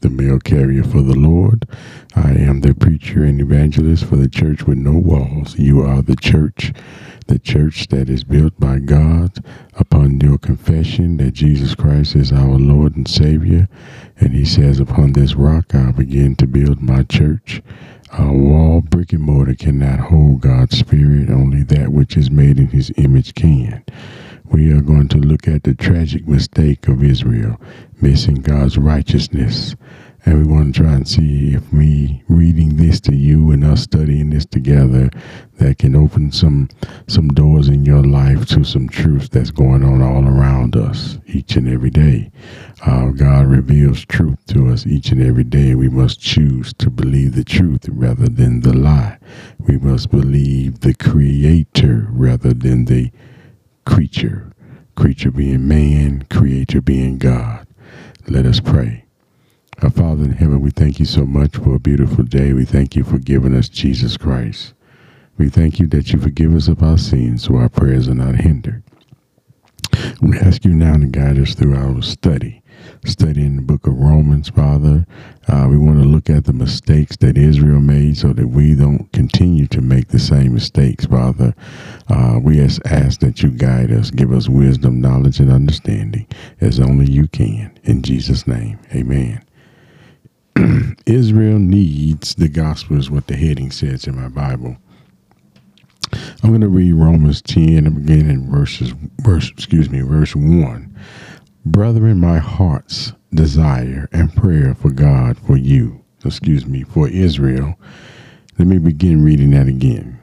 The mail carrier for the Lord. I am the preacher and evangelist for the church with no walls. You are the church, the church that is built by God upon your confession that Jesus Christ is our Lord and Savior. And he says, Upon this rock I'll begin to build my church. A wall, brick and mortar cannot hold God's Spirit, only that which is made in his image can we are going to look at the tragic mistake of Israel, missing God's righteousness. And we want to try and see if me reading this to you and us studying this together that can open some some doors in your life to some truth that's going on all around us each and every day. Uh, God reveals truth to us each and every day. We must choose to believe the truth rather than the lie. We must believe the Creator rather than the creature, creature being man, creator being God. Let us pray. Our Father in heaven, we thank you so much for a beautiful day. We thank you for giving us Jesus Christ. We thank you that you forgive us of our sins so our prayers are not hindered. We ask you now to guide us through our study studying the book of Romans, Father. Uh, we want to look at the mistakes that Israel made so that we don't continue to make the same mistakes, Father. Uh, we just ask that you guide us, give us wisdom, knowledge, and understanding as only you can. In Jesus' name, amen. Israel needs the gospel is what the heading says in my Bible. I'm going to read Romans 10 and begin in verses, verse, excuse me, verse 1. Brethren, my heart's desire and prayer for God, for you, excuse me, for Israel. Let me begin reading that again.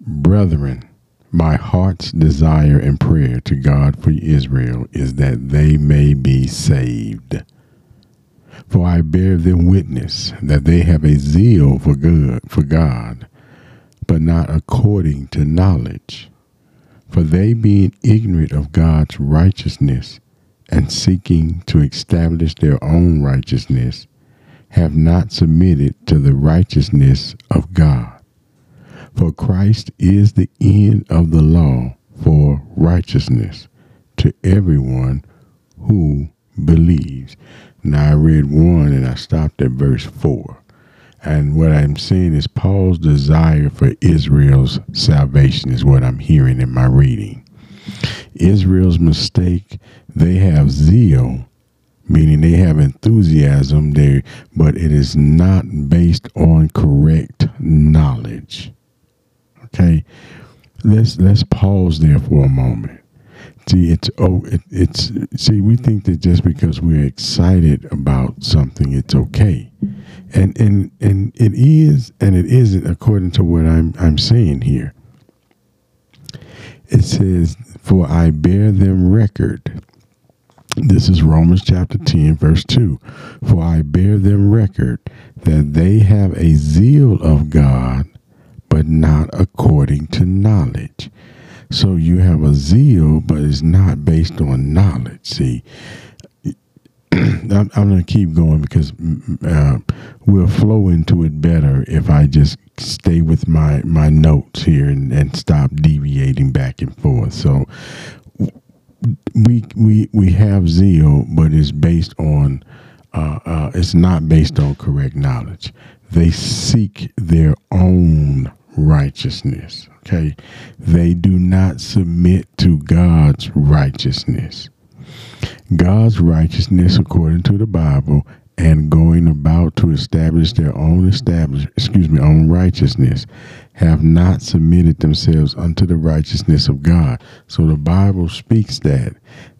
Brethren, my heart's desire and prayer to God for Israel is that they may be saved. For I bear them witness that they have a zeal for good for God, but not according to knowledge. For they being ignorant of God's righteousness and seeking to establish their own righteousness have not submitted to the righteousness of God. For Christ is the end of the law for righteousness to everyone who believes. Now I read one and I stopped at verse four. And what I'm saying is Paul's desire for Israel's salvation is what I'm hearing in my reading. Israel's mistake, they have zeal, meaning they have enthusiasm there, but it is not based on correct knowledge. Okay, let's let's pause there for a moment. See, it's oh, it, it's see, we think that just because we're excited about something, it's okay, and and and it is, and it isn't according to what I'm I'm saying here. It says for I bear them record. This is Romans chapter 10, verse 2. For I bear them record that they have a zeal of God, but not according to knowledge. So you have a zeal, but it's not based on knowledge. See, I'm, I'm going to keep going because uh, we'll flow into it better if I just stay with my my notes here and, and stop deviating back and forth. So we we we have zeal, but it's based on uh, uh, it's not based on correct knowledge. They seek their own righteousness. Okay, they do not submit to God's righteousness. God's righteousness, according to the Bible, and going about to establish their own establish excuse me own righteousness have not submitted themselves unto the righteousness of God. So the Bible speaks that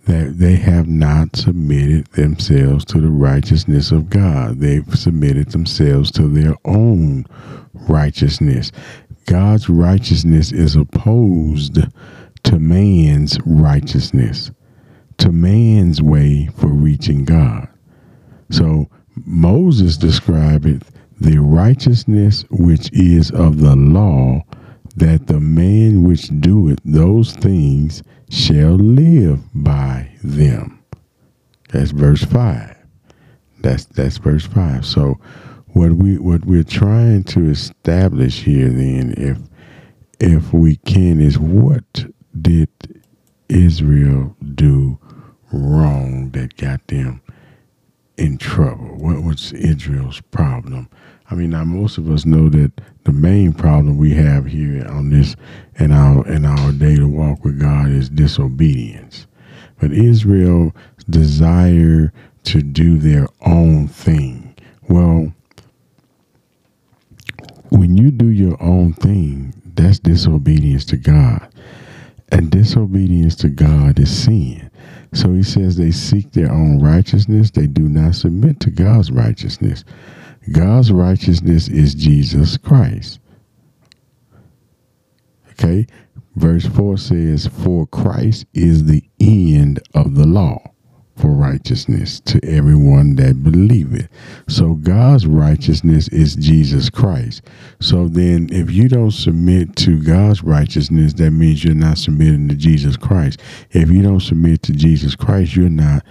that they have not submitted themselves to the righteousness of God. They've submitted themselves to their own righteousness. God's righteousness is opposed to man's righteousness, to man's way for reaching God. So Moses describeth the righteousness which is of the law, that the man which doeth those things shall live by them. That's verse five. That's that's verse five. So what we what we're trying to establish here then if if we can is what did Israel do wrong that got them in trouble? What was Israel's problem? I mean, now most of us know that the main problem we have here on this in our in our daily walk with God is disobedience. But Israel's desire to do their own thing. Well, when you do your own thing, that's disobedience to God. And disobedience to God is sin. So he says they seek their own righteousness, they do not submit to God's righteousness. God's righteousness is Jesus Christ. Okay? Verse 4 says, For Christ is the end of the law for righteousness to everyone that believeth. So God's righteousness is Jesus Christ. So then if you don't submit to God's righteousness, that means you're not submitting to Jesus Christ. If you don't submit to Jesus Christ, you're not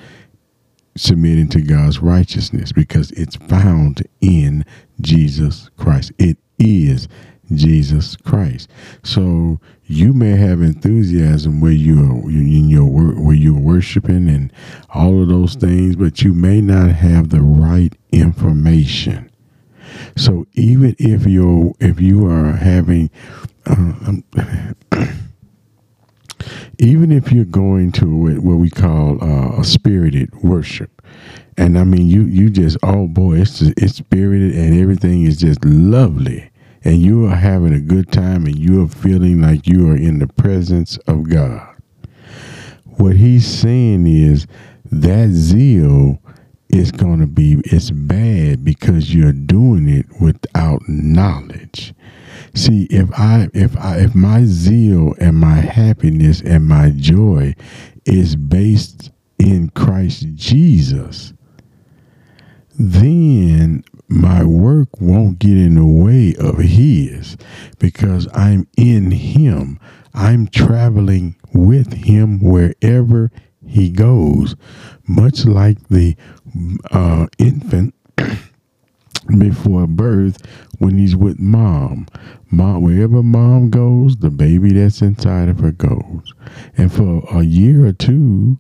submitting to God's righteousness because it's found in Jesus Christ. It is Jesus Christ. So you may have enthusiasm where you are in your where you're worshiping and all of those things, but you may not have the right information. So even if you're if you are having uh, even if you're going to what we call uh, a spirited worship, and I mean you you just oh boy it's it's spirited and everything is just lovely, and you are having a good time and you are feeling like you are in the presence of God. What he's saying is that zeal is going to be it's bad because you're doing it without knowledge See, if I if I if my zeal and my happiness and my joy is based in Christ Jesus, then my work won't get in the way of his because I'm in him. I'm traveling with him wherever he goes, much like the uh, infant before birth when he's with mom. Mom, wherever mom goes, the baby that's inside of her goes. And for a year or two,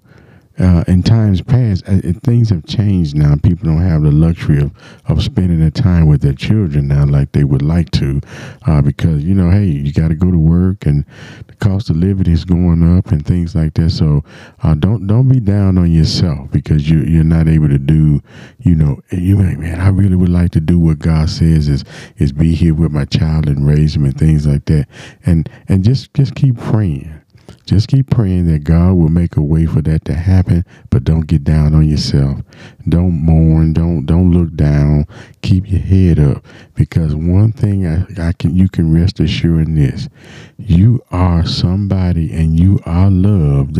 uh, in times past, uh, things have changed now. People don't have the luxury of, of spending their time with their children now like they would like to, uh, because you know, hey, you got to go to work, and the cost of living is going up, and things like that. So, uh, don't don't be down on yourself because you you're not able to do, you know, you like, man, I really would like to do what God says is is be here with my child and raise him and things like that, and and just just keep praying just keep praying that God will make a way for that to happen, but don't get down on yourself. Don't mourn. Don't don't look down. Keep your head up because one thing I, I can you can rest assured in this: you are somebody and you are loved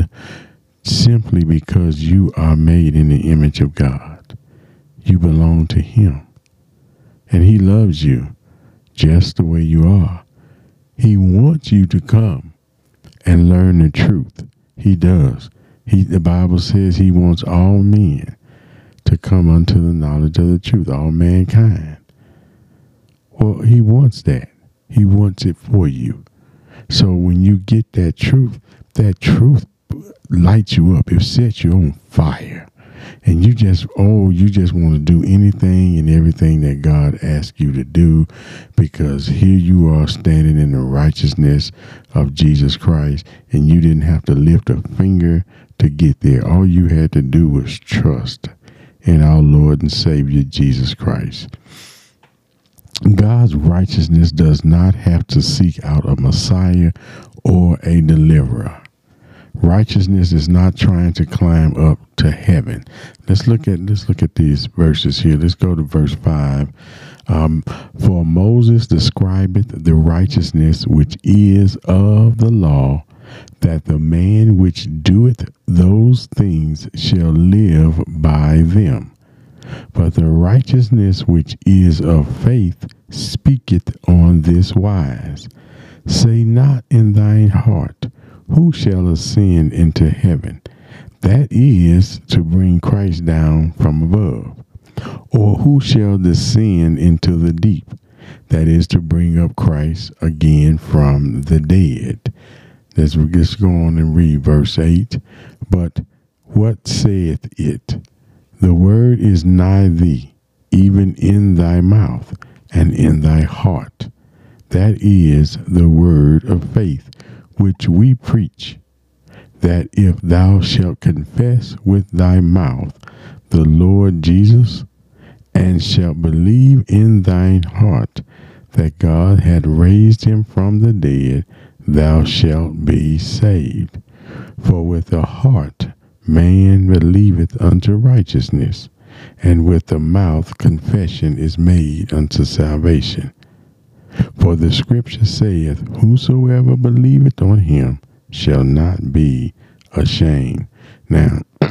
simply because you are made in the image of God. You belong to Him, and He loves you just the way you are. He wants you to come and learn the truth. He does. He the Bible says he wants all men to come unto the knowledge of the truth, all mankind. Well, he wants that. He wants it for you. So when you get that truth, that truth lights you up. It sets you on fire and you just oh you just want to do anything and everything that God asks you to do because here you are standing in the righteousness of Jesus Christ and you didn't have to lift a finger to get there. All you had to do was trust in our Lord and Savior Jesus Christ. God's righteousness does not have to seek out a Messiah or a deliverer Righteousness is not trying to climb up to heaven. Let's look at let's look at these verses here. Let's go to verse five. Um, For Moses describeth the righteousness which is of the law, that the man which doeth those things shall live by them. But the righteousness which is of faith speaketh on this wise Say not in thine heart, who shall ascend into heaven? That is to bring Christ down from above. Or who shall descend into the deep? That is to bring up Christ again from the dead. Let's just go on and read verse 8. But what saith it? The word is nigh thee, even in thy mouth and in thy heart. That is the word of faith which we preach, that if thou shalt confess with thy mouth the Lord Jesus, and shalt believe in thine heart that God had raised him from the dead, thou shalt be saved. For with the heart man believeth unto righteousness, and with the mouth confession is made unto salvation. For the scripture saith, Whosoever believeth on him shall not be ashamed. Now,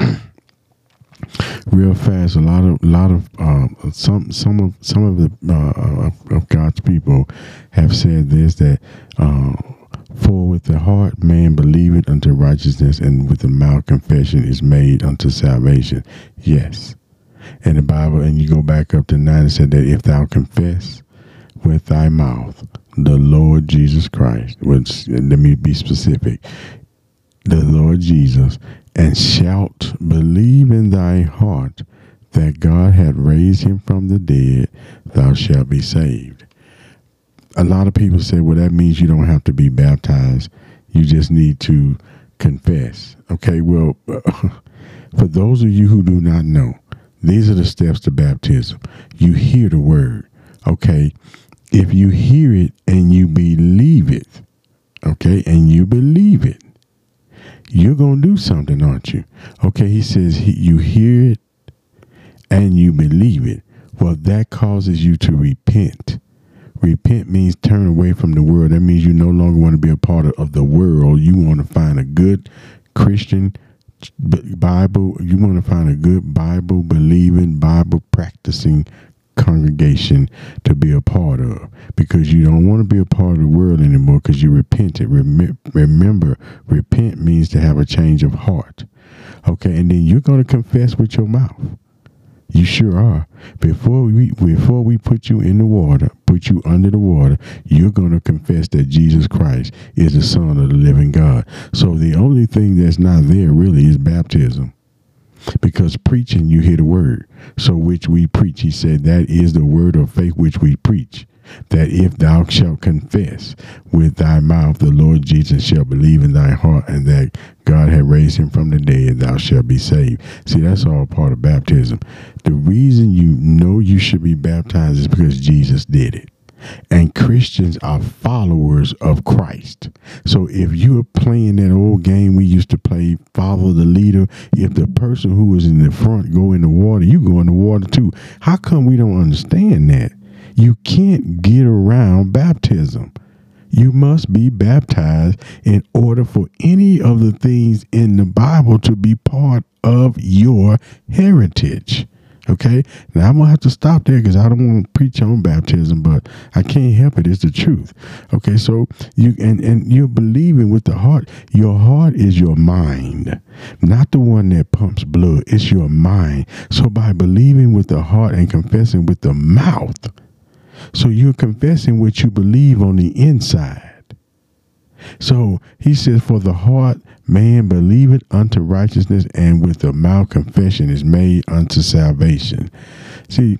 real fast, a lot of, lot of, um, some, some of, some of the uh, of God's people have said this that, uh, for with the heart man believeth unto righteousness, and with the mouth confession is made unto salvation. Yes, and the Bible, and you go back up to nine, and said that if thou confess with thy mouth the Lord Jesus Christ, which let me be specific, the Lord Jesus, and shalt believe in thy heart that God had raised him from the dead, thou shalt be saved. A lot of people say, well, that means you don't have to be baptized. You just need to confess. Okay, well, for those of you who do not know, these are the steps to baptism. You hear the word. Okay, if you hear it and you believe it, okay, and you believe it, you're going to do something, aren't you? Okay, he says he, you hear it and you believe it. Well, that causes you to repent. Repent means turn away from the world. That means you no longer want to be a part of, of the world. You want to find a good Christian Bible. You want to find a good Bible believing, Bible practicing congregation to be a part of because you don't want to be a part of the world anymore because you repented. Rem- remember, repent means to have a change of heart. Okay, and then you're going to confess with your mouth. You sure are. Before we before we put you in the water, put you under the water, you're going to confess that Jesus Christ is the Son of the living God. So the only thing that's not there really is baptism because preaching you hear the word. So which we preach he said that is the word of faith which we preach that if thou shalt confess with thy mouth the lord jesus shall believe in thy heart and that god had raised him from the dead thou shalt be saved. See that's all part of baptism. The reason you know you should be baptized is because jesus did it and Christians are followers of Christ. So if you're playing that old game we used to play, follow the leader, if the person who is in the front go in the water, you go in the water too. How come we don't understand that? You can't get around baptism. You must be baptized in order for any of the things in the Bible to be part of your heritage. Okay, now I'm gonna have to stop there because I don't want to preach on baptism, but I can't help it. It's the truth. Okay, so you and and you're believing with the heart. Your heart is your mind, not the one that pumps blood. It's your mind. So by believing with the heart and confessing with the mouth, so you're confessing what you believe on the inside. So he says, For the heart man believeth unto righteousness, and with the mouth confession is made unto salvation. See,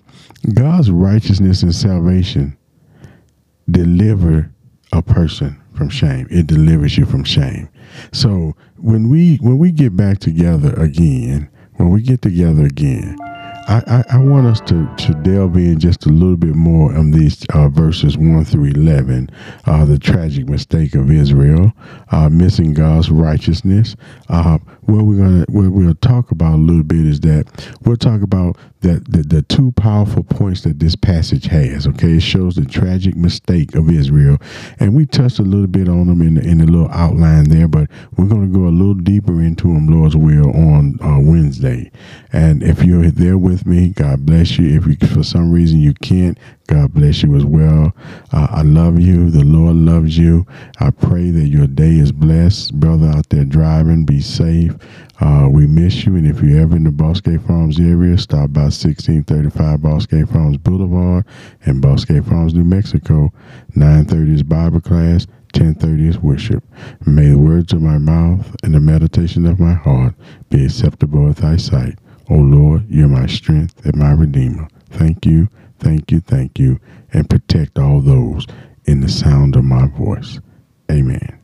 God's righteousness and salvation deliver a person from shame. It delivers you from shame. So when we when we get back together again, when we get together again, I, I, I, want us to, to delve in just a little bit more on these uh, verses 1 through 11, uh, the tragic mistake of Israel, uh, missing God's righteousness. What we're gonna what we'll talk about a little bit is that we'll talk about that the, the two powerful points that this passage has. Okay, it shows the tragic mistake of Israel, and we touched a little bit on them in the, in the little outline there, but we're to go a little deeper into them, Lord's will, on uh, Wednesday. And if you're there with me, God bless you. If you, for some reason you can't, God bless you as well. Uh, I love you. The Lord loves you. I pray that your day is blessed. Brother out there driving, be safe. Uh, we miss you. And if you're ever in the Bosque Farms area, stop by 1635 Bosque Farms Boulevard in Bosque Farms, New Mexico. 9.30 is Bible class. 10.30 is worship. May the words of my mouth and the meditation of my heart be acceptable at thy sight O Lord, you're my strength and my redeemer. Thank you, thank you, thank you, and protect all those in the sound of my voice. Amen.